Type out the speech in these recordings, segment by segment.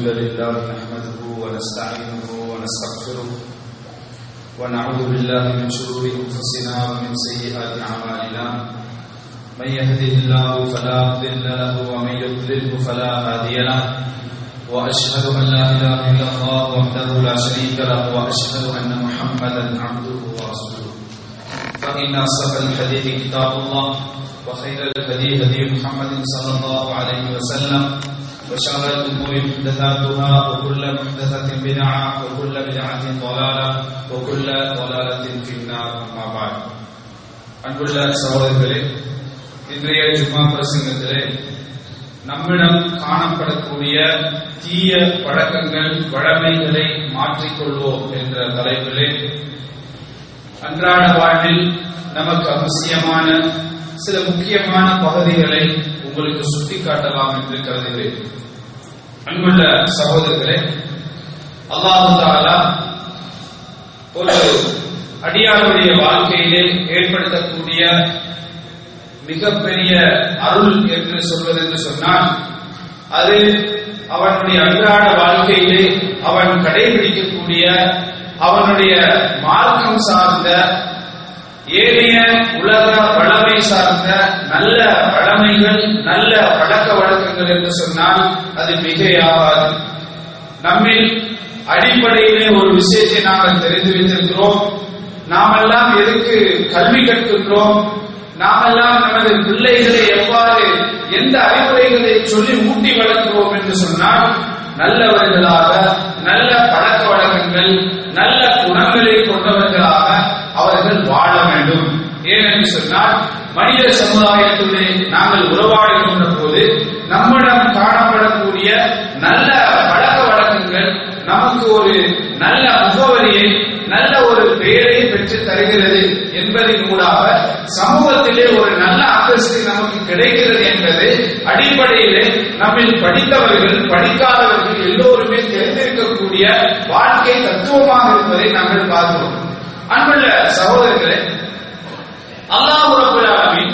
الحمد لله نحمده ونستعينه ونستغفره ونعوذ بالله من شرور أنفسنا ومن سيئات أعمالنا. من يهده الله فلا مضل له ومن يضلله فلا هادي له. وأشهد أن لا إله إلا الله وحده لا شريك له وأشهد أن محمدا عبده ورسوله. فإن أصدق الحديث كتاب الله وخير الهدي هدي محمد صلى الله عليه وسلم. وشر الأمور محدثاتها وكل محدثة بدعة وكل بدعة ضلالة وكل ضلالة في النار أما بعد அன்புள்ள சகோதரர்களே இன்றைய ஜும்மா பிரசங்கத்திலே நம்மிடம் காணப்படக்கூடிய தீய பழக்கங்கள் வழமைகளை மாற்றிக்கொள்வோம் என்ற தலைப்பிலே அன்றாட வாழ்வில் நமக்கு அவசியமான சில முக்கியமான பகுதிகளை உங்களுக்கு சுட்டிக்காட்டலாம் என்று கருதுகிறேன். அன்புள்ள சகோதரர்களே அல்லாஹு தாலா ஒரு அடியாருடைய வாழ்க்கையிலே ஏற்படுத்தக்கூடிய மிகப்பெரிய அருள் என்று சொல்வது என்று சொன்னால் அது அவனுடைய அன்றாட வாழ்க்கையிலே அவன் கடைபிடிக்கக்கூடிய அவனுடைய மார்க்கம் சார்ந்த ஏனைய உலக வளமை சார்ந்த நல்ல பழமைகள் நல்ல பழக்க வழக்கங்கள் என்று சொன்னால் அது மிகையாகாது. நம்மில் அடிப்படையிலே ஒரு விஷயத்தை நாங்கள் தெரிந்து வைத்திருக்கிறோம். நாமெல்லாம் எதுக்கு கல்வி கற்கின்றோம்? நாமெல்லாம் நமது பிள்ளைகளை எவ்வாறு எந்த அறிவுரைகளை சொல்லி ஊட்டி வளர்க்கிறோம் என்று சொன்னால் நல்லவர்களாக நல்ல பழக்க வழக்கங்கள் நல்ல குணங்களை கொண்டவர்களாக அவர்கள் வாழ வேண்டும். ஏனென்று சொன்னால் மனித சமுதாயத்திலே நாங்கள் உறவாடுகின்ற போது நம்மிடம் காணப்படக்கூடிய நல்ல பழக்க வழக்கங்கள் நமக்கு ஒரு நல்ல முகவரியை நல்ல ஒரு பெயரை பெற்று தருகிறது என்பதின் மூலாக சமூகத்திலே ஒரு நல்ல அந்தஸ்து நமக்கு கிடைக்கிறது என்பது அடிப்படையிலே நம்மில் படித்தவர்கள் படிக்காதவர்கள் எல்லோருமே தெரிந்திருக்கக்கூடிய வாழ்க்கை தத்துவமாக இருப்பதை நாங்கள் பார்க்கிறோம். அன்புள்ள சகோதரர்களே அல்லாஹ் ரபுல்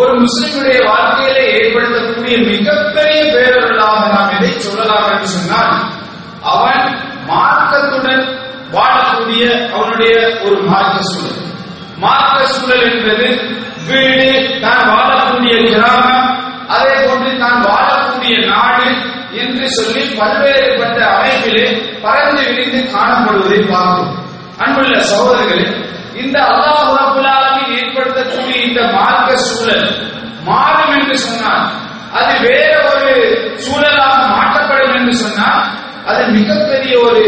ஒரு முஸ்லிமுடைய வாழ்க்கையில ஏற்படுத்தக்கூடிய மிகப்பெரிய பேரர்களாக நாம் எதை சொல்லலாம் என்று சொன்னால் அவன் மார்க்கத்துடன் வாழக்கூடிய அவனுடைய ஒரு மார்க்க சூழல். மார்க்க சூழல் என்பது வீடு தான் வாழக்கூடிய கிராமம் அதே போன்று தான் வாழக்கூடிய நாடு என்று சொல்லி பல்வேறுபட்ட அமைப்பிலே பறந்து விரிந்து காணப்படுவதை பார்க்கிறோம். அன்புள்ள சகோதரர்களே இந்த அல்லாஹ் இந்த மார்க்க சூழல் மாறும் என்று சொன்னால் அது வேற ஒரு சூழலாக மாற்றப்படும் என்று சொன்னால் அது மிகப்பெரிய ஒரு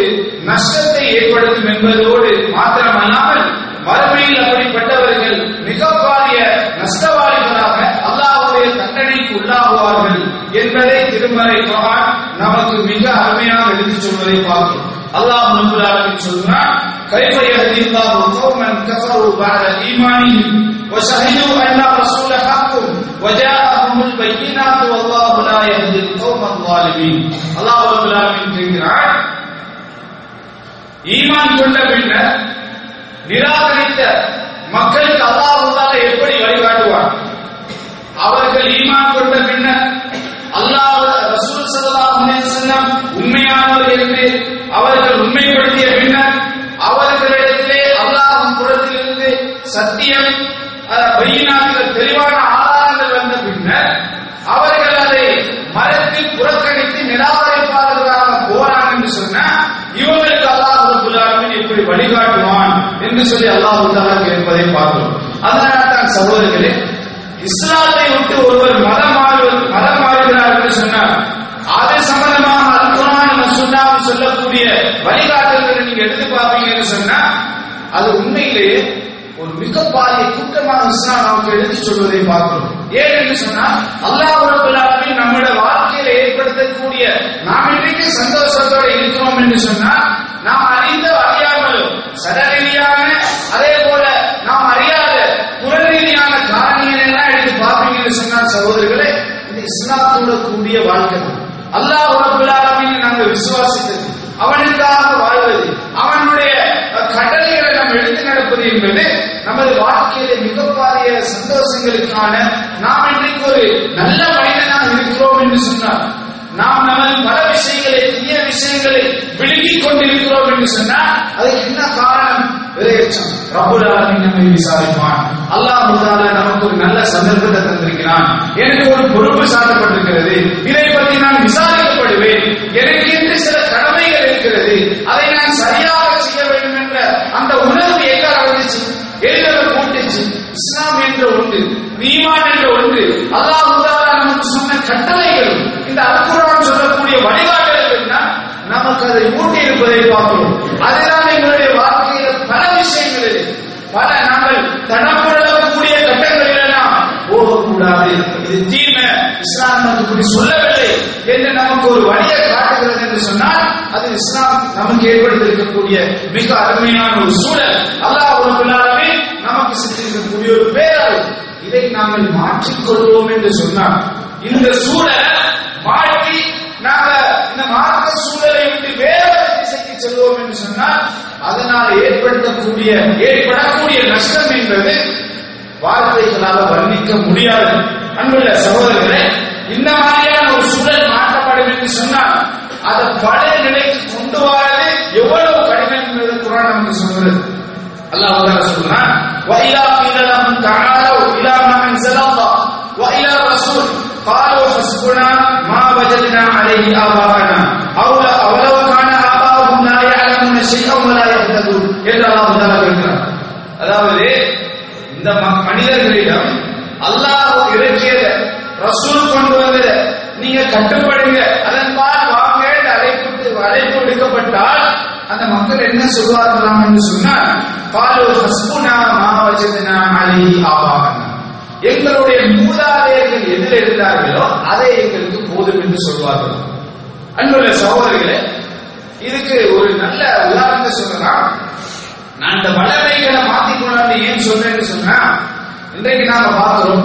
நஷ்டத்தை ஏற்படுத்தும் என்பதோடு மாத்திரமல்லாமல் மறுமையில் அப்படிப்பட்டவர்கள் மிக பாரிய நஷ்டவாளிகளாக அல்லாஹுடைய தண்டனைக்கு உள்ளாகுவார்கள் என்பதை திருமறை பகவான் நமக்கு மிக அருமையாக எடுத்துச் சொல்வதை பார்க்கிறோம். அல்லாஹ் ரப்பல் ஆலமீன் சொல்றான் கைஃப யஹ்தில்லாஹு கௌமன் கஃபரு பஅத ஈமானிஹிம்? وشهدوا أن الرسول حق وجاءهم البينات والله لا يهدي القوم الظالمين الله رب العالمين கேட்கிறார் ஈமான் கொண்ட பின்னர் நிராகரித்த மக்களுக்கு அல்லாஹ் என்று சொல்லி அல்லாஹ் தாலா கேட்பதை பார்க்கிறோம். அதனால தான் சகோதரர்களே இஸ்லாத்தை விட்டு ஒருவர் மதம் மாறுவது மதம் மாறுகிறார் என்று சொன்னார் அது சம்பந்தமாக அல்குரான் சுண்ணாவும் சொல்லக்கூடிய வழிகாட்டல்களை நீங்க எடுத்து பார்ப்பீங்கன்னு சொன்னா அது உண்மையிலேயே ஒரு மிகப்பாரிய பாரிய இஸ்லாம் நமக்கு எடுத்து சொல்வதை பார்க்கிறோம். ஏன் என்று சொன்னா அல்லாஹ் ரபுல்லாலுமே நம்முடைய வாழ்க்கையில ஏற்படுத்தக்கூடிய நாம் இன்றைக்கு சந்தோஷத்தோட இருக்கிறோம் என்று சொன்னா நாம் அறிந்த அறியாமலோ சடரீதியான அதே போல நாம் அறியாத புறரீதியான காரணிகளை எல்லாம் எடுத்து பார்ப்பீங்கன்னு சொன்னால் சகோதரர்களே இந்த இஸ்லாத்தோட கூடிய வாழ்க்கை. அல்லாஹ் ரபுல்லாலுமே நாங்கள் விசுவாசித்தது. அவனுக்காக வாழ்வது அவனுடைய கடலைகளை நாம் எடுத்து நடப்பது என்பது நமது வாழ்க்கையில மிகப்பாரிய சந்தோஷங்களுக்கான நாம் இன்றைக்கு ஒரு நல்ல மனிதனாக இருக்கிறோம் என்று சொன்னார் நாம் நமது பல விஷயங்களை தீய விஷயங்களை விழுங்கிக் கொண்டிருக்கிறோம் என்று சொன்னால் அதுக்கு என்ன காரணம்? விரையச்சம் ரப்புல் நம்மை விசாரிப்பான். அல்லாஹ் தாலா நமக்கு ஒரு நல்ல சந்தர்ப்பத்தை தந்திருக்கிறான். எனக்கு ஒரு பொறுப்பு சாட்டப்பட்டிருக்கிறது. இதை பற்றி நான் விசாரிக்கப்படுவேன். எனக்கு என்று சில கடமைகள் இருக்கிறது. அதை நான் சரியாக செய்ய வேண்டும் என்ற அந்த உணர்வு எங்க வந்துச்சு? எதிர கூட்டுச்சு இஸ்லாம் என்ற ஒன்று ஈமான் என்ற ஒன்று அல்லாஹ் தாலா நமக்கு சொன்ன கட்டளைகளும் இந்த அல்குரான் சொல்லக்கூடிய வழிகாட்டுதல் என்ன நமக்கு அதை ஊட்டி இருப்பதை பார்க்கிறோம். அதுதான் எங்களுடைய வார்த்தை விஷயங்களில் பல நாங்கள் தடப்படக்கூடிய கட்டங்களில் எல்லாம் போகக்கூடாது. இது தீமை. இஸ்லாம் நமக்கு சொல்லவில்லை என்று நமக்கு ஒரு வழியை காட்டுகிறது என்று சொன்னால் அது இஸ்லாம் நமக்கு ஏற்படுத்தியிருக்கக்கூடிய மிக அருமையான ஒரு சூழல். அல்லாஹ் ஒரு நமக்கு செஞ்சிருக்கக்கூடிய ஒரு பேரல் இதை நாங்கள் மாற்றிக்கொள்வோம் என்று சொன்னால் இந்த சூழலை மாற்றி நாங்க இந்த மார்க்க சூழலை விட்டு வேற திசைக்கு செல்வோம் என்று சொன்னால் அதனால் ஏற்படுத்தக்கூடிய ஏற்படக்கூடிய நஷ்டம் என்பது வார்த்தைகளால வர்ணிக்க முடியாது அன்புள்ள சகோதரர்களே இந்த மாதிரியான ஒரு சூழல் மாற்றப்படும் என்று சொன்னால் அதை பழைய நிலைக்கு கொண்டு வரது எவ்வளவு கடினம் என்பது குரான் நமக்கு சொல்கிறது அல்லாஹ் தாலா சொல்றான் وَإِذَا قِيلَ لَهُمْ تَعَالَوْا إِلَى مَا أَنزَلَ اللَّهُ وَإِلَى الرَّسُولِ قالوا حسبنا ما وجدنا عليه آباءنا என்று அல்லாஹ் தாலா அதாவது இந்த ம- மனிதர்களிடம் அல்லாஹ் இறக்கியத ரசூல் கொண்டு வந்தத நீங்க கட்டுப்படுங்க. அதன்பால் வாங்க அழைப்பு அழைப்பு விடுக்கப்பட்டால் அந்த மக்கள் என்ன சொல்வார்களாம் என்று சொன்னால் பாலு ஹஸ்புனா மாவஜதனா அலி ஆபாகனா எங்களுடைய மூதாதையர்கள் எதில் இருந்தார்களோ அதை எங்களுக்கு போதும் என்று சொல்வார்கள். அன்புள்ள சகோதரர்களே இதுக்கு ஒரு நல்ல உதாரணத்தை சொல்லலாம் நான் இந்த வளமைகளை மாத்திக்கொள்ளான்னு ஏன் சொல்றேன்னு சொன்னா இன்றைக்கு நாம பார்க்கிறோம்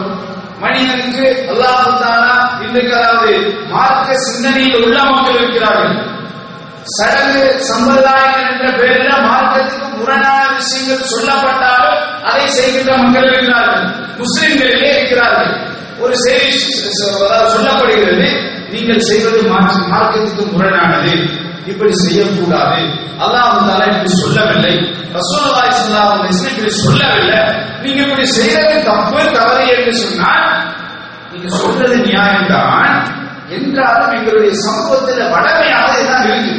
மனிதனுக்கு அல்லாஹ் தாலா இன்றைக்கு அதாவது மார்க்க சிந்தனையில் உள்ள மக்கள் இருக்கிறார்கள். சடங்கு சம்பிரதாயம் என்ற பெயரில் மார்க்கத்துக்கு முரணான விஷயங்கள் சொல்லப்பட்டாலும் அதை செய்கின்ற மக்கள் இருக்கிறார்கள். முஸ்லிம்களிலே இருக்கிறார்கள்? ஒரு செய்தி அதாவது சொல்லப்படுகிறது நீங்கள் செய்வது மார்க்கத்துக்கு முரணானது. இப்படி செய்யக்கூடாது. அல்லாஹ் தாலா இப்படி சொல்லவில்லை. ரசூலுல்லாஹி ஸல்லல்லாஹு அலைஹி வஸல்லம் இப்படி சொல்லவில்லை. நீங்க இப்படி செய்யறது தப்பு தவறு என்று சொன்னால் நீங்க சொல்றது நியாயம்தான். என்றாலும் எங்களுடைய சமூகத்தில் வடமையாக இதான் இருக்கு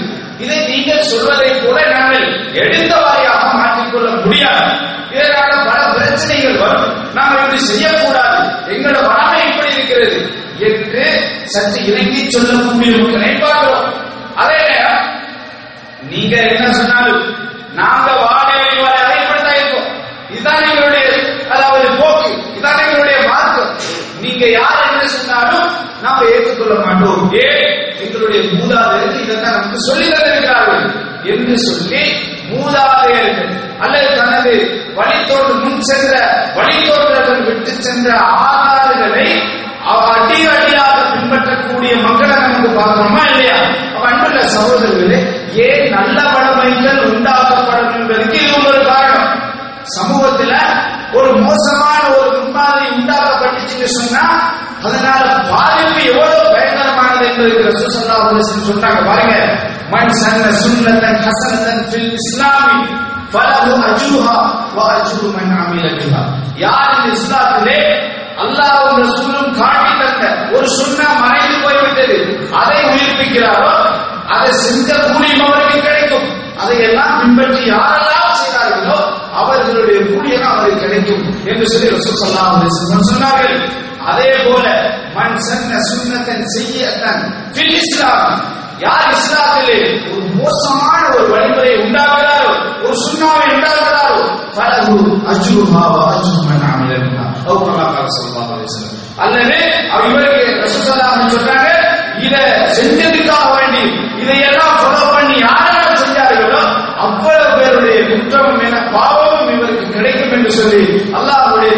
இதை நீங்கள் சொல்வதை போல நாங்கள் எடுத்த வாரியாக மாற்றிக்கொள்ள முடியாது. இதனால பல பிரச்சனைகள் வரும். நாங்கள் இப்படி செய்யக்கூடாது. எங்களோட வடமை இப்படி இருக்கிறது என்று சற்று இறங்கி சொல்லக்கூடிய மக்களை பார்க்கிறோம். அதே நேரம் நீங்க என்ன சொன்னாலும் நாங்க வாடகை வழிவாழ இப்படித்தான் இருக்கோம். இதுதான் எங்களுடைய அதாவது போக்கு. இதுதான் எங்களுடைய மார்க்கம். நீங்க யார் என்ன சொன்னாலும் நாம ஏற்றுக்கொள்ள மாட்டோம். ஏன்? எங்களுடைய மூதாதையருக்கு இதைத்தான் நமக்கு சொல்லி தந்திருக்கிறார்கள் என்று சொல்லி மூதாதையர்கள் அல்லது தனது வழித்தோடு முன் சென்ற வழித்தோன்றர்கள் விட்டு சென்ற ஆதாரங்களை அவ- அடி அடியாக பின்பற்றக்கூடிய மக்களை நமக்கு பார்க்கணுமா இல்லையா? சகோதரர்களே ஏன் நல்ல வளமைகள் உண்டாக்கப்படும் என்பதற்கு இது ஒரு காரணம். சமூகத்துல ஒரு மோசமான ஒரு முன்மாதிரி உண்டாக்கப்பட்டுச்சுன்னு சொன்னா அதனால பாதிப்பு எவ்வளவு பயங்கரமானது என்பதற்கு ரசூல் ஸல்லல்லாஹு சொன்னாங்க. பாருங்க மண் சன்ன சுண்ணத்தன் ஹஸனத்தன் ஃபில் இஸ்லாமி ஃபலஹு அஜூஹா வ அஜூஹு மன் அமில பிஹா. யார் இந்த இஸ்லாத்திலே? அல்லாஹ்வும் ரசூலும் காட்டி தந்த ஒரு சுன்னா மறைந்து போய்விட்டது. அதை உயிர்ப்பிக்கிறாரோ? அதை சிந்த கூலியும் அவருக்கு கிடைக்கும். அதையெல்லாம் பின்பற்றி யாரெல்லாம் செய்தார்களோ அவர்களுடைய கூலியம் அவருக்கு கிடைக்கும் என்று சொல்லி ரசூசல்லாம் சொன்னார்கள். அதே போல மண் சன்ன சுண்ணத்தன் செய்யத்தன் ஃபில் இஸ்லாம். யார் இஸ்லாத்திலே ஒரு மோசமான ஒரு வழிமுறை உண்டாகிறாரோ ஒரு சுண்ணாவை உண்டாகிறாரோ பலகு அஜ்ருஹா வ அஜ்ரு மன் அமில பிஹா அவு அல்லது அவர் இவருக்கு ரசூல் சொன்னாங்க இத செஞ்சதுக்காக வேண்டி இதையெல்லாம் ஃபாலோ பண்ணி யாரெல்லாம் செஞ்சார்களோ அவ்வளவு பேருடைய குற்றமும் என பாவமும் இவருக்கு கிடைக்கும் என்று சொல்லி அல்லாஹுடைய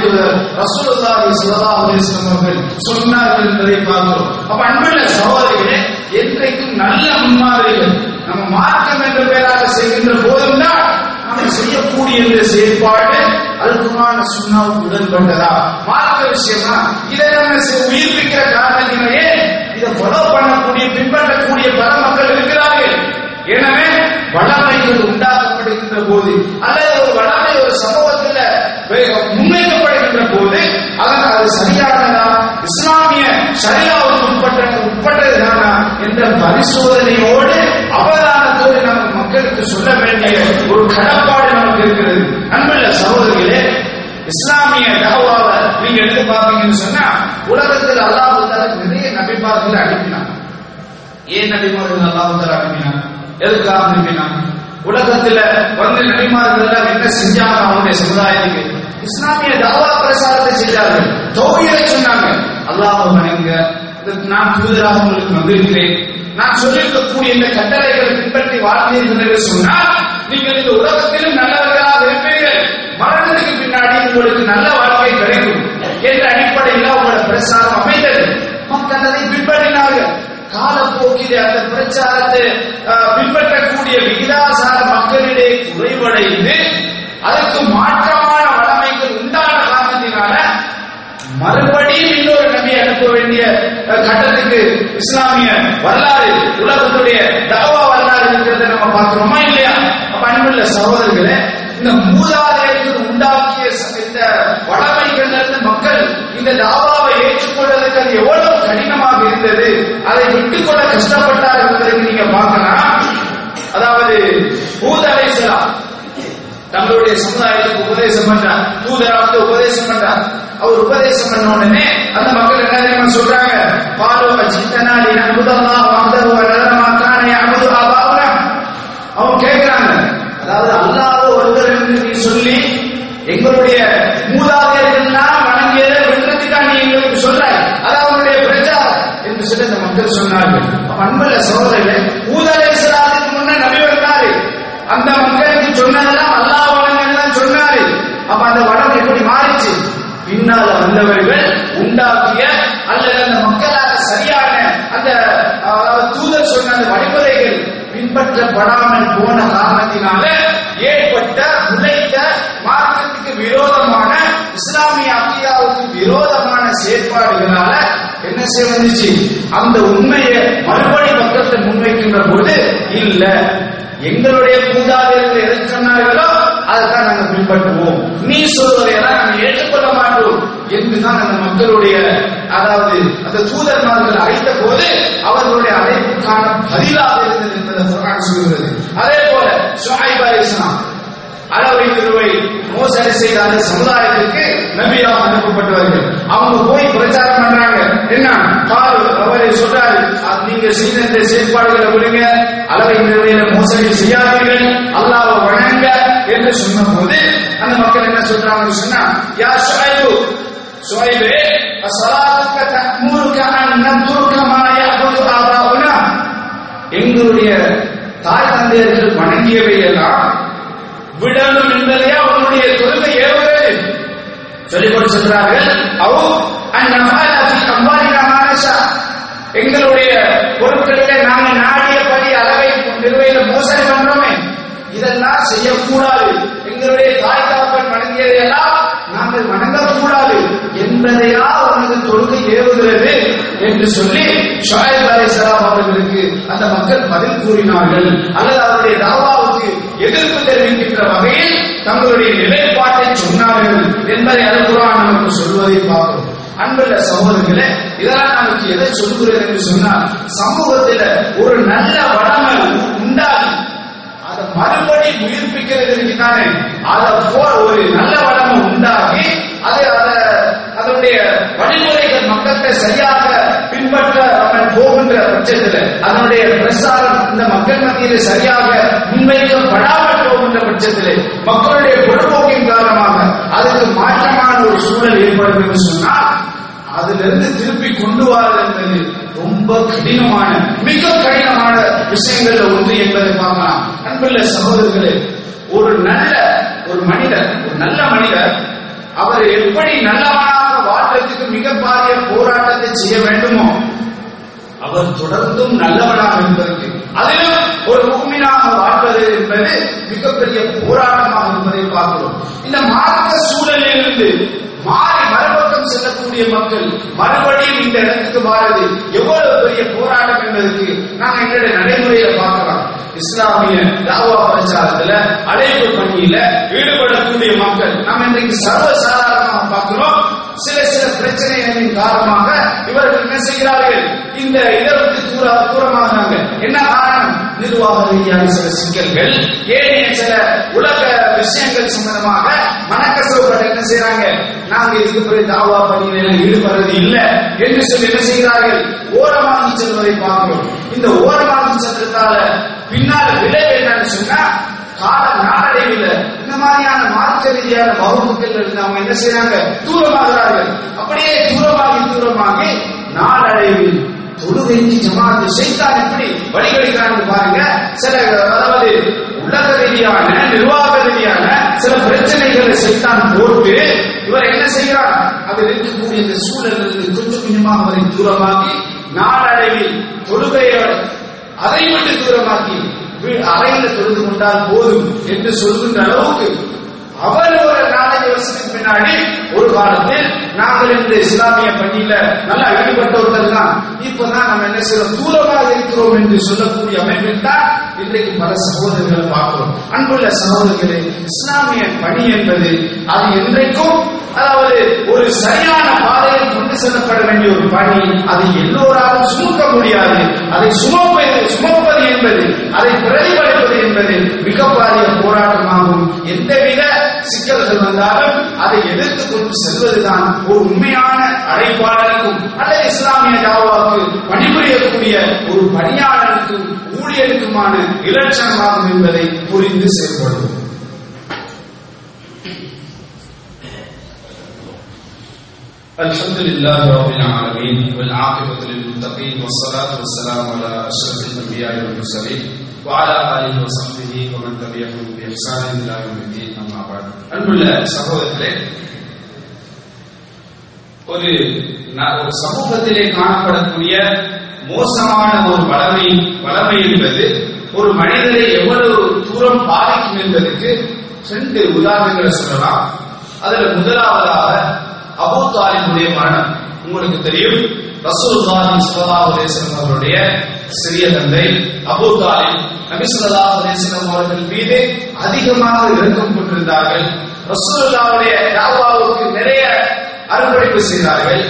ரசூலுல்லாஹி ஸல்லல்லாஹு அலைஹி வஸல்லம் அவர்கள் சொன்னார்கள் என்பதை பார்க்கிறோம். அப்ப அன்புள்ள சகோதரிகளே என்றைக்கும் நல்ல முன்மாதிரிகள் நம்ம மார்க்கம் என்ற பெயராக செய்கின்ற போதும் தான் செய்யக்கூடிய இந்த செயல்பாடு அல்குமான சுண்ணாவுக்கு உடன்பட்டதா? மார்க்க விஷயமா இதை நம்ம உயிர்ப்பிக்கிற காரணத்தினையே இதை ஃபாலோ பண்ணக்கூடிய பின்பற்றக்கூடிய பல மக்கள் இருக்கிறார்கள். எனவே வளமைகள் உண்டாக்கப்படுகின்ற போது அல்லது ஒரு வளமை ஒரு சமூகத்தில் வே- முன்வைக்கப்படுகின்ற போது அதன் அது சரியானதா இஸ்லாமிய சரியாவுக்கு உட்பட்ட உட்பட்டதுதானா என்ற பரிசோதனையோடு அவதானத்தோடு நம்ம மக்களுக்கு சொல்ல வேண்டிய ஒரு கடப்பாடு நமக்கு இருக்கிறது. அன்புள்ள சகோதரிகளே இஸ்லாமிய தகவாவை நீங்க எடுத்து பார்த்தீங்கன்னு சொன்னா உலகத்தில் அல்லாஹ் தாலா நிறைய நபிமார்களை அனுப்பினான் ஏன் நபிமார்கள் அல்லாஹ் தாலா அனுப்பினான் எதுக்காக அனுப்பினான் உலகத்துல வந்து நபிமார்கள் என்ன செஞ்சாங்க அவனுடைய சமுதாயத்துக்கு? இஸ்லாமிய தாவா பிரசாரத்தை செஞ்சார்கள் தௌஹீதை சொன்னாங்க. அல்லாஹ் வணங்க நான் தூதராக உங்களுக்கு வந்திருக்கிறேன். நான் சொல்லியிருக்கக்கூடிய இந்த கட்டளைகளை பின்பற்றி வாழ்ந்தீர்கள் என்று சொன்னால் நீங்கள் இந்த உலகத்திலும் நல்லவர்களாக இருப்பீர்கள். மரணத்துக்கு பின்னாடி உங்களுக்கு நல்ல வாழ்க்கை கிடைக்கும். என்ற அடிப்படையில் உங்களோட பிரசாரம் அமைந்தது. மக்கள் பின்பற்றினார்கள். காலப்போக்கிலே அந்த பிரச்சாரத்தை பின்பற்றக்கூடிய விகிதாசார மக்களிடையே குறைவடைந்து அதற்கு மாற்றமான வளமைகள் உண்டான காரணத்தினால மறுபடியும் இன்னொரு நபியை அனுப்ப வேண்டிய கட்டத்துக்கு இஸ்லாமிய வரலாறு உலகத்துடைய தவா வரலாறு இருக்கிறத நம்ம பார்க்கிறோமா இல்லையா? அப்ப அன்புள்ள சகோதரர்களே இந்த மூதாதையர்கள் உண்டாக்கிய இந்த வளமைகள் மக்கள் இந்த தாவாவை ஏற்றுக்கொள்வதற்கு அது எவ்வளவு கடினமாக இருந்தது. அதை விட்டுக்கொள்ள கஷ்டப்பட்டார் என்பதற்கு நீங்க பார்க்கலாம் அதாவது பூதலை அலைஹிஸ்ஸலாம் தங்களுடைய சமுதாயத்துக்கு உபதேசம் பண்றார். தூதராக உபதேசம் பண்றார். அவர் உபதேசம் பண்ண உடனே அந்த மக்கள் என்ன தெரியுமா சொல்றாங்க? பாலோ அஜித்தனா லி நபுதல்லாஹ் வஹ்தஹு வ நதர மா கான யஅபுது அவங்க அதாவது அல்லாத ஒருவர் என்று நீ சொல்லி எங்களுடைய மூதாதையர்கள்லாம் வணங்கியதை விடுறதுக்கா நீ எங்களுக்கு சொல்ற? என்று அந்த மக்கள் சொன்னார்கள். அப்ப அன்புள்ள சகோதரர்களே ஊதலை முன்ன நபி வந்தாரு. அந்த மக்களுக்கு சொன்னதெல்லாம் அல்லாஹ் வணங்கன்னு சொன்னாரு. அப்ப அந்த வடம் எப்படி மாறிச்சு? பின்னால வந்தவர்கள் உண்டாக்கிய அல்லது அந்த மக்களாக சரியான அந்த தூதர் சொன்ன அந்த வழிமுறைகள் பின்பற்றப்படாமல் போன காரணத்தினால ஏற்பட்ட முளைத்த மார்க்கத்துக்கு விரோதமான இஸ்லாமிய அக்கீதாவுக்கு விரோதமான செயற்பாடுகளால என்ன செய்ய வந்துச்சு அந்த உண்மையை மறுபடி பக்கத்தை முன்வைக்கின்ற போது இல்ல எங்களுடைய மூதாதையர்கள் எதை சொன்னார்களோ அதைத்தான் நாங்கள் பின்பற்றுவோம். நீ சொல்வதையெல்லாம் நாங்கள் ஏற்றுக்கொள்ள மாட்டோம் என்றுதான் அந்த மக்களுடைய அதாவது அந்த தூதர்மார்கள் அழைத்த போது அவர்களுடைய அழைப்புக்கான பதிலாக இருந்தது என்பதை சொல்கிறது. அதே போல ஷுஐப் அலைஹிஸ்ஸலாம் அளவை திருவை மோசடி செய்த அந்த சமுதாயத்திற்கு நபியாக அனுப்பப்பட்டவர்கள் அவங்க போய் பிரச்சாரம் பண்றாங்க. என்ன? பாரு அவரை சொல்றாரு நீங்க செய்த இந்த செயற்பாடுகளை விடுங்க. அளவை நிறுவையில மோசடி செய்யாதீர்கள். அல்லாஹ்வை வணங்க என்று சொன்ன போது அந்த மக்கள் என்ன சொல்றாங்கன்னு சொன்னா யா ஷுஐபு ஷுஐபே அஸ்ஸலாத்துக்க தஅமுருக அன் நத்ருக மா யஅபுது எங்களுடைய தாய் தந்தையர்கள் வணங்கியவை எல்லாம் விடணும் என்பதையா அவனுடைய தொழுகை ஏவுகிறது சொல்லிக்கொண்டு சொல்றார்கள் அவ் அந்நபாலி அம்பாலினா மானசா எங்களுடைய பொருட்களில நாங்க நாடியபடி அளவை நிறுவையில மோசடி பண்றோமே இதெல்லாம் செய்யக்கூடாது. எங்களுடைய தாய் தாப்பன் வணங்கியதையெல்லாம் நாங்கள் வணங்கக்கூடாது என்பதையா தொழுகை ஏறுகிறது என்று சொல்லி ஷாயிப் அலைஹிஸ்ஸலாம் அவர்களுக்கு அந்த மக்கள் பதில் கூறினார்கள். அல்லது அவருடைய தாவாவுக்கு எதிர்ப்பு தெரிவிக்கின்ற வகையில் தங்களுடைய நிலைப்பாட்டை சொன்னார்கள் என்பதை அல் நமக்கு சொல்வதை பார்க்கிறோம் அன்புள்ள சகோதரர்களே இதெல்லாம் நமக்கு எதை சொல்கிறது என்று சொன்னால் சமூகத்தில் ஒரு நல்ல வளமை உண்டாகி அதை மறுபடி உயிர்ப்பிக்கிறதுக்கு தானே அதை போல் ஒரு நல்ல வளமை உண்டாகி அதை அதை அதனுடைய வழிமுறைகள் மக்கள்கிட்ட சரியாக பின்பற்ற அவன் போகின்ற பட்சத்தில் அதனுடைய பிரசாரம் இந்த மக்கள் மத்தியில் சரியாக முன்வைக்கப்படாமல் போகின்ற பட்சத்தில் மக்களுடைய பொழுதுபோக்கின் காரணமாக அதுக்கு மாற்றமான ஒரு சூழல் ஏற்படும் என்று சொன்னால் அதிலிருந்து திருப்பி கொண்டு வரது என்பது ரொம்ப கடினமான மிக கடினமான விஷயங்கள்ல ஒன்று என்பதை பார்க்கலாம். அன்புள்ள சகோதரர்களே ஒரு நல்ல ஒரு மனிதர் ஒரு நல்ல மனிதர் அவர் எப்படி நல்லவனாக வாழ்றதுக்கு மிக பாரிய போராட்டத்தை செய்ய வேண்டுமோ? அவர் தொடர்ந்தும் நல்லவனாக இருப்பதற்கு. அதிலும் ஒரு முக்மினாக வாழ்வது என்பது மிகப்பெரிய போராட்டமாக இருப்பதை பார்க்கிறோம். இந்த மார்க்க சூழலிலிருந்து மாறி மறுபக்கம் செல்லக்கூடிய மக்கள் மறுபடியும் இந்த இடத்துக்கு வாரது எவ்வளவு பெரிய போராட்டம் என்பதற்கு நாங்க எங்களுடைய நடைமுறையில பார்க்கலாம். இஸ்லாமிய தாவா பிரச்சாரத்துல அழைப்பு பணியில ஈடுபடக்கூடிய மக்கள் நாம் இன்றைக்கு சர்வசாதாரணமாக பார்க்கிறோம். சில சில பிரச்சனைகளின் காரணமாக இவர்கள் என்ன செய்கிறார்கள்? இந்த இதை தூர தூரமாகிறாங்க என்ன காரணம்? நிர்வாக ரீதியான சில சிக்கல்கள். ஏனைய சில உலக விஷயங்கள் சம்பந்தமாக மனக்கசவுகள் என்ன செய்யறாங்க நாங்க இதுக்கு பிறகு தாவா பணியில ஈடுபடுறது இல்லை என்று சொல்லி என்ன செய்கிறார்கள்? ஓரமாகி செல்வதை பார்க்கிறோம். இந்த ஓரமாகி சென்றதால பின்னால் விளைவு என்னன்னு சொன்னா கால நாளடைவில் இந்த மாதிரியான மார்க்க ரீதியான வகுப்புகள் இருந்து அவங்க என்ன செய்யறாங்க தூரமாகிறார்கள். அப்படியே தூரமாகி தூரமாகி நாளடைவில் தொழுகைக்கு ஜமாத்து செய்தான் எப்படி வழிகெடுக்கிறாங்க பாருங்க. சில அதாவது உலக ரீதியான நிர்வாக ரீதியான சில பிரச்சனைகளை செய்தான் போட்டு இவர் என்ன செய்கிறார்? அதில் இருக்கக்கூடிய இந்த சூழலிலிருந்து கொஞ்சம் கொஞ்சமாக அவரை தூரமாகி நாளடைவில் தொழுகையோட அதை விட்டு தூரமாக்கி அறையில தொழுது கொண்டால் போதும் என்று சொல்கின்ற அளவுக்கு அவர் ஒரு நாலஞ்சு வருஷத்துக்கு பின்னாடி ஒரு காலத்தில் நாங்கள் இந்த இஸ்லாமிய பணியில நல்லா ஈடுபட்டவர்கள் தான் இப்பதான் நம்ம என்ன செய்யறோம்? தூரமாக இருக்கிறோம் என்று சொல்லக்கூடிய அமைப்பில் தான் இன்றைக்கு பல சகோதரர்களை பார்க்கிறோம். அன்புள்ள சகோதரர்களே இஸ்லாமிய பணி என்பது அது என்றைக்கும் அதாவது ஒரு சரியான பாதையில் கொண்டு செல்லப்பட வேண்டிய ஒரு பணி. அதை எல்லோராலும் சுமக்க முடியாது. அதை சுமப்பது சுமப்பது என்பது அதை பிரதிபலிப்பது என்பது மிக பாரிய போராட்டமாகும். எந்தவித சிக்கல்கள் வந்தாலும் அதை எதிர்த்து கொண்டு செல்வதுதான் ஒரு உண்மையான அழைப்பாளருக்கும் அல்லது இஸ்லாமிய தாவாவுக்கு பணிபுரியக்கூடிய ஒரு பணியாளருக்கும் ஊழியருக்குமான இலட்சணமாகும் என்பதை புரிந்து செயல்படுவோம் الحمد لله رب العالمين والعاقبة للمتقين والصلاة والسلام على أشرف الأنبياء والمرسلين وعلى آله وصحبه ومن تبعهم بإحسان إلى يوم الدين أما بعد அன்புள்ள சகோதரர்களே ஒரு ந- ஒரு சமூகத்திலே காணப்படக்கூடிய மோசமான ஒரு வளமை வளமை என்பது ஒரு மனிதரை எவ்வளவு தூரம் பாதிக்கும் என்பதற்கு ரெண்டு உதாரணங்களை சொல்லலாம் அதுல முதலாவதாக அபூ தாலிபுடைய மரணம் உங்களுக்கு தெரியும். ரசூல்லாஹி ஸல்லல்லாஹு அலைஹி வஸல்லம் அவருடைய சிறிய தந்தை அபூ தாலிப் நபி ஸல்லல்லாஹு அலைஹி வஸல்லம் அவர்கள் மீது அதிகமாக இரக்கம் கொண்டிருந்தார்கள். ரசூலுல்லாஹ்வுடைய தாவாவுக்கு நிறைய அர்ப்பணிப்பு செய்தார்கள்.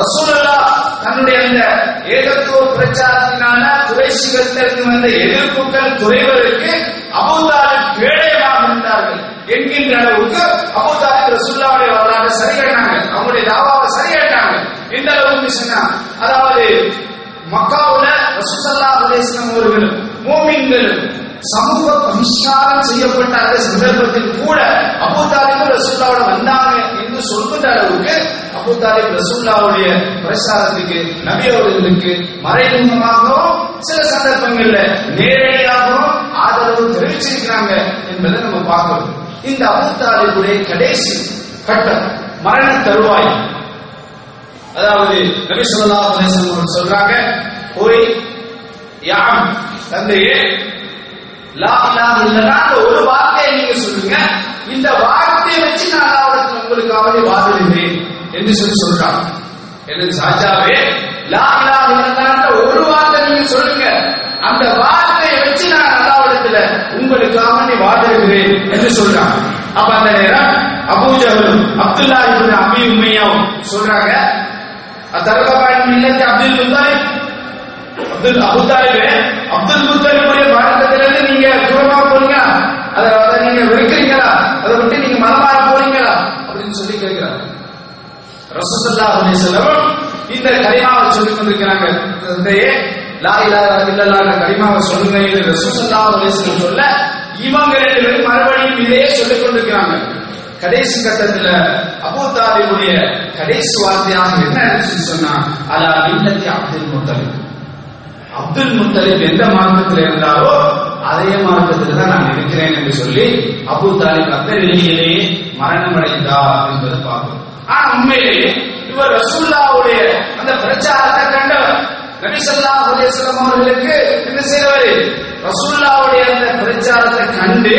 ரசூலுல்லாஹ் தன்னுடைய அந்த ஏகத்துவ பிரச்சாரத்தினால குறைசிகளிலிருந்து வந்த எதிர்ப்புகள் குறைவதற்கு அபூதாலிப் கேடயமாக இருந்தார்கள். என்கின்ற அளவுக்கு அபூதாலிப் ரசூலுல்லாஹ்வுடைய வரலாறு சரியானாங்க அவங்களுடைய தாவா சரியானாங்க எந்த அளவுக்கு சொன்னா அதாவது மக்காவுல ரசூசல்லா அலிஸ்லாம் அவர்களும் மோமின்களும் சமூக பகிஷ்காரம் செய்யப்பட்ட அந்த சந்தர்ப்பத்தில் கூட அபு தாலிபு ரசூல்லாவோட வந்தாங்க என்று சொல்கிற அளவுக்கு அபு தாலிப் ரசூல்லாவுடைய பிரச்சாரத்துக்கு நபி அவர்களுக்கு மறைமுகமாகவும் சில சந்தர்ப்பங்கள்ல நேரடியாகவும் ஆதரவு தெரிவிச்சிருக்கிறாங்க என்பதை நம்ம பார்க்கிறோம். இந்த அபு தாலிபுடைய கடைசி கட்டம் மரண தருவாய். அதாவது நபி சொல்லா அலைஹி அவர்கள் சொல்றாங்க போய் யாம் தந்தையே லா இல்லாத இல்லல்லாஹ் ஒரு வார்த்தையை நீங்க சொல்லுங்க. இந்த வார்த்தையை வச்சு நான் அல்லாஹ்விடத்தில் உங்களுக்காவது வாதிடுகிறேன் என்று சொல்லி சொல்றாங்க. எனது சாஜாவே லா இல்லாத இல்லல்லாஹ் ஒரு வார்த்தை நீங்க சொல்லுங்க. அந்த வார்த்தையை வச்சு நான் அல்லாவிடத்துல உங்களுக்காக நீ வாதிடுகிறேன் என்று சொல்றாங்க. அப்ப அந்த நேரம் அபூஜஹலும் அப்துல்லா இப்னு அபி உண்மையாவும் சொல்றாங்க அப்துல் முத்தலிப் அப்துல் அபு தாலிபே அப்துல் முத்தலிபுடைய மார்க்கத்திலிருந்து நீங்க தூரமா போறீங்க அதை அதை நீங்க வெறுக்கிறீங்களா அதை விட்டு நீங்க மனமாற போறீங்களா அப்படின்னு சொல்லி கேட்கிறாங்க ரசூலுல்லாஹி அலைஹி வஸல்லம் இந்த கலிமாவை சொல்லி கொண்டிருக்கிறாங்க தந்தையே லா இலாஹா இல்லல்லாஹ் சொல்லுங்க என்று ரசூலுல்லாஹி அலைஹி வஸல்லம் சொல்ல இவங்க ரெண்டு பேரும் மறுபடியும் இதையே சொல்லிக் கொண்டிருக்கிறாங்க கடைசி கட்டத்துல அபு தாலிபுடைய கடைசி வார்த்தையாக என்ன இருந்துச்சு சொன்னா அலா இல்லத்தி அப்துல் முத்தலிப். அப்துல் முத்தலிப் எந்த மார்க்கத்தில் இருந்தாரோ அதே மார்க்கத்தில் தான் நான் இருக்கிறேன் என்று சொல்லி அபு தாலிப் அந்த நிலையிலேயே மரணம் அடைந்தார் என்பதை பார்க்கிறோம். ஆனா உண்மையிலேயே இவர் ரசூல்லாவுடைய அந்த பிரச்சாரத்தை கண்டவர். நபி ஸல்லல்லாஹு அவர்களுக்கு என்ன செய்வாரு ரசூல்லாவுடைய அந்த பிரச்சாரத்தை கண்டு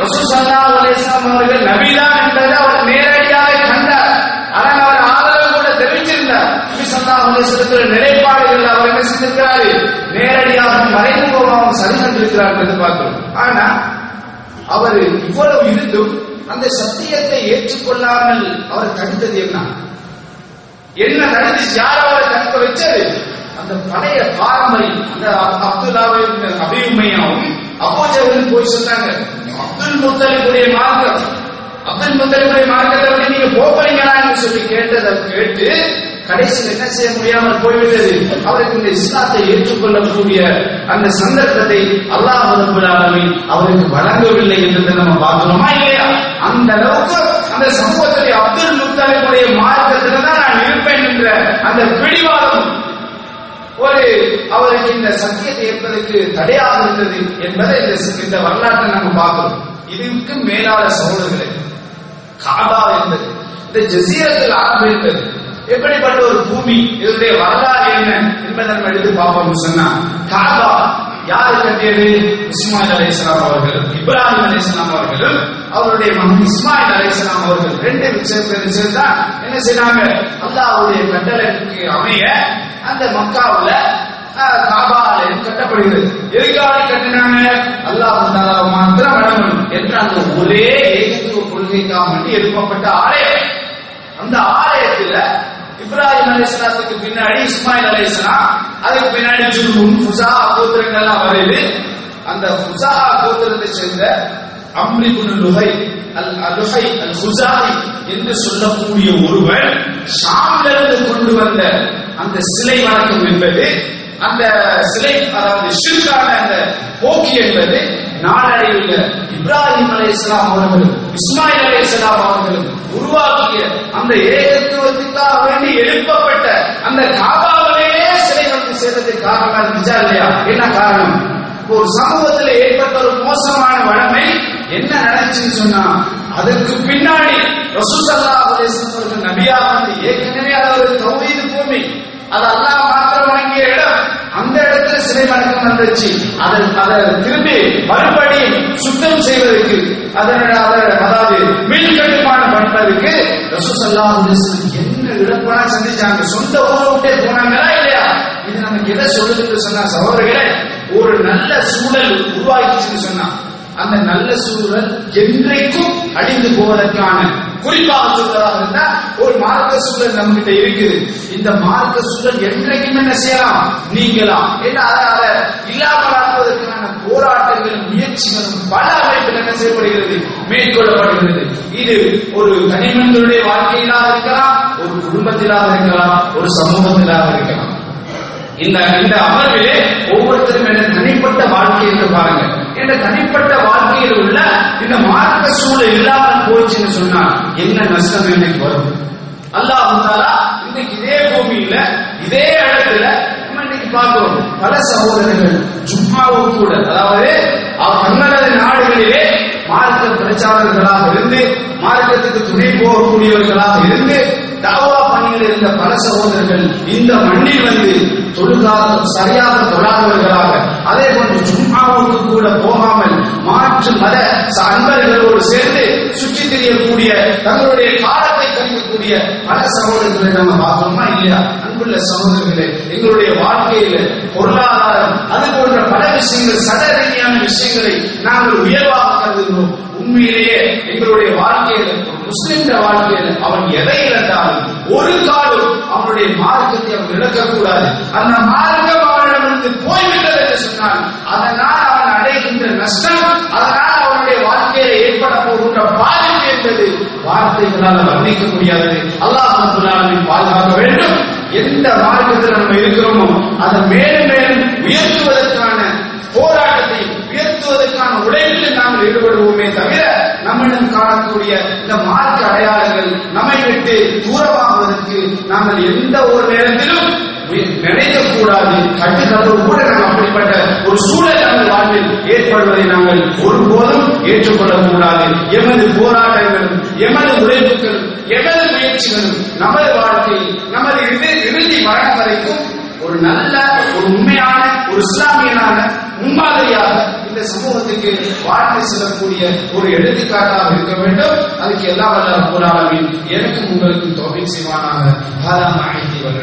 ரசூல் சல்லா அலைஹி அவர்கள் நபிதா என்பதை அவர் நேரடியாக கண்டார். ஆனால் அவர் ஆதரவு நபி சல்லா அலைஹி நிலைப்பாடுகள் அவர் என்ன செஞ்சிருக்கிறாரு? நேரடியாக மறைமுகமாக சரி கண்டிருக்கிறார் என்று பார்க்கிறோம். ஆனா அவர் இவ்வளவு இருந்தும் அந்த சத்தியத்தை ஏற்றுக்கொள்ளாமல் அவர் தடுத்தது என்ன? என்ன நடந்துச்சு? யார் அவரை தடுக்க வச்சது அந்த பழைய பாரம்பரியம் அந்த அப்~ அப்துல்லாவின் அபியுமையாவும் அப்போஜவர்கள் போய் சொன்னாங்க. அப்துல் முத்தலிபுடைய மார்க்கம். அப்துல் முத்தலிபுடைய மார்க்கத்தை வந்து நீங்க போகிறீங்களான்னு சொல்லி கேட்டதை கேட்டு கடைசியில் என்ன செய்ய முடியாமல் போய்விட்டது? அவருக்கு இந்த இஸ்லாத்தை ஏற்றுக்கொள்ளக்கூடிய அந்த சந்தர்ப்பத்தை அல்லாஹ் ரப்பல் அவருக்கு வழங்கவில்லை என்றதை நம்ம பார்க்கணுமா இல்லையா? அந்த அளவுக்கு அந்த சமூகத்திலே அப்துல் முத்தாலிபுடைய மார்க்கத்தில் தான் நான் இருப்பேன் என்ற அந்த பிடிவாதம் ஒரு அவருக்கு இந்த சத்தியத்தை ஏற்பதற்கு தடையாக இருந்தது என்பதை இந்த இந்த வரலாற்றை நம்ம பார்க்கிறோம் இதுக்கு மேலான சகோதரர்களே காபா என்பது இந்த ஜசீரத்தில் ஆரம்பித்தது. என்பது எப்படிப்பட்ட ஒரு பூமி இதனுடைய வரலாறு என்ன என்பதை நம்ம எடுத்து பார்ப்போம் சொன்னா காபா யார் கட்டியது இஸ்மாயில் அலை இஸ்லாம் அவர்கள் இப்ராஹிம் அலை இஸ்லாம் அவர்களும் அவருடைய மகன் இஸ்மாயில் அலை இஸ்லாம் அவர்கள் ரெண்டு சேர்ந்து சேர்ந்தா என்ன செய்றாங்க? அல்லாஹ்வுடைய கட்டளைக்கு அமைய அந்த மக்காவில் அஹ், காபா கட்டப்படுகிறது. எதுக்காக கட்டினாங்க? அல்லாஹ் தாலா மாத்திரம் வணங்கணும் என்ற அந்த ஒரே ஏகத்துவ கொள்கைக்காக வேண்டி எழுப்பப்பட்ட ஆலயம். அந்த ஆலயத்துல இப்ராஹிம் அலைஹிஸ்ஸலாத்துக்கு பின்னாடி இஸ்மாயில் அலைஹிஸ்ஸலாம். அதுக்கு பின்னாடி ஜுர்ஹும் ஃபுசா கோத்திரங்கள் எல்லாம் வருது அந்த ஃபுசா கோத்திரத்தை சேர்ந்த அம்ரிபுன் லுஹை அல் அலுஹை அல் ஃபுசாரி என்று சொல்லக்கூடிய ஒருவர் ஷாமிலிருந்து கொண்டு வந்த அந்த சிலை வணக்கம் என்பது அந்த சிலை அதாவது ஷிர்கான அந்த போக்கி என்பது நாளடைவில் இப்ராஹிம் அலைஹிஸ்ஸலாம் அவர்களும் இஸ்மாயில் அலைஹிஸ்ஸலாம் அவர்களும் உருவாக்கிய அந்த ஏகத்துவத்துக்காக வேண்டி எழுப்பப்பட்ட அந்த காபாவிலேயே சிலை வந்து சேர்ந்ததுக்கு காரணம் இருந்துச்சா இல்லையா? என்ன காரணம்? ஒரு சமூகத்தில் ஏற்பட்ட ஒரு மோசமான வழமை என்ன நடந்துச்சுன்னு சொன்னா அதற்கு பின்னாடி ரசூசல்லா அவர்கள் நபியா வந்து ஏற்கனவே அது ஒரு தௌஹீது பூமி. அது அல்லாஹ் மாத்திரம் வழங்கிய இடம். அந்த இடத்துல சிலை வணக்கம் வந்துச்சு அதை அதை திரும்பி மறுபடி சுத்தம் செய்வதற்கு அதனை அதாவது மீள் கட்டுமானம் பண்றதுக்கு ரசூசல்லா என்ன இழப்பான சந்திச்சாங்க. சொந்த ஊரை விட்டே போனாங்களா இல்லையா? இது நமக்கு எதை சொல்லுதுன்னு சொன்னா சகோதரர்களே ஒரு நல்ல சூழல் உருவாக்கிச்சுன்னு சொன்னா அந்த நல்ல சூழல் என்றைக்கும் அழிந்து போவதற்கான குறிப்பாக சொல்றதாக இருந்தா ஒரு மார்க்க சூழல் நம்ம கிட்ட இருக்குது. இந்த மார்க்க சூழல் என்றைக்கும் என்ன செய்யலாம்? நீங்களாம் என்ன அதனால இல்லாமலாக்குவதற்கான போராட்டங்களும் முயற்சிகளும் பல அமைப்பில் என்ன செய்யப்படுகிறது? மேற்கொள்ளப்படுகிறது. இது ஒரு தனிமனிதனுடைய வாழ்க்கையிலாக இருக்கலாம் ஒரு குடும்பத்திலாக இருக்கலாம் ஒரு சமூகத்திலாக இருக்கலாம். இந்த இந்த அமர்விலே ஒவ்வொருத்தரும் என்ன தனிப்பட்ட வாழ்க்கை என்று பாருங்க. இந்த தனிப்பட்ட வாழ்க்கையில் உள்ள இந்த மார்க்க சூழல் இல்லாமல் போச்சுன்னு சொன்னா என்ன நஷ்டம் எனக்கு வரும் அல்லாஹ் தாலா இன்னைக்கு இதே பூமியில இதே இடத்துல நம்ம இன்னைக்கு பார்க்கிறோம். பல சகோதரர்கள் சும்மாவும் கூட அதாவது அவர் தங்களது நாடுகளிலே மார்க்க பிரச்சாரர்களாக இருந்து மார்க்கத்துக்கு துணை போகக்கூடியவர்களாக இருந்து தாவா பணியில் இருந்த பல சகோதரர்கள் இந்த மண்ணில் வந்து தொழுகாத சரியாக தொழாதவர்களாக அதே போன்று ஜும்மாவுக்கு கூட போகாமல் மாற்று மத அன்பர்களோடு சேர்ந்து சுற்றி தெரியக்கூடிய தங்களுடைய காலத்தை கழிக்கக்கூடிய பல சகோதரர்களை நம்ம பார்த்தோமா இல்லையா? அன்புள்ள சகோதரர்களே எங்களுடைய வாழ்க்கையில பொருளாதாரம் அது போன்ற பல விஷயங்கள் சட ரீதியான விஷயங்களை நாங்கள் உயர்வாக கருதுகிறோம். உண்மையிலேயே எங்களுடைய வாழ்க்கையில ஒரு முஸ்லிம்ட வாழ்க்கையில அவன் எதை இழந்தாலும் ஒரு காலம் அவனுடைய மார்க்கத்தை அவன் இழக்கக்கூடாது. அந்த மார்க்கம் அவனிடமிருந்து போய்விட்டது என்று சொன்னால் அதனால் அவன் அடைகின்ற நஷ்டம் அதனால் அவனுடைய வாழ்க்கையில ஏற்பட போகின்ற பாதிப்பு என்பது வார்த்தைகளால் வர்ணிக்க முடியாது அல்லாஹ் ரப்பல் பாதுகாக்க வேண்டும். எந்த மார்க்கத்தில் நம்ம இருக்கிறோமோ அதை மேலும் மேலும் உயர்த்துவதற்கான போராட்டத்தை உயர்த்துவதற்கான உழைப்பில் நாம் ஈடுபடுவோமே தவிர நம்மிடம் காணக்கூடிய இந்த மார்க்க அடையாளங்கள் நம்மை விட்டு தூரமாகுவதற்கு நாங்கள் எந்த ஒரு நேரத்திலும் நினைக்கக்கூடாது. கட்டுக்கதவு கூட நாம் அப்படிப்பட்ட ஒரு சூழல் நமது வாழ்வில் ஏற்படுவதை நாங்கள் ஒருபோதும் ஏற்றுக்கொள்ளக்கூடாது. எமது போராட்டங்களும் எமது உழைப்புகளும் எமது முயற்சிகளும் நமது வாழ்க்கையில் நமது இறுதி இறுதி மரணம் வரைக்கும் ஒரு நல்ல ஒரு உண்மையான ஒரு இஸ்லாமியனான முன்மாதிரியாக இந்த சமூகத்துக்கு வாழ்க்கை செல்லக்கூடிய ஒரு எடுத்துக்காட்டாக இருக்க வேண்டும் அதுக்கு எல்லாம் வல்ல ரப்பல் ஆலமீன் எனக்கும் உங்களுக்கும் தௌஃபீக் செய்வானாக ஹாதா மஹதி வல்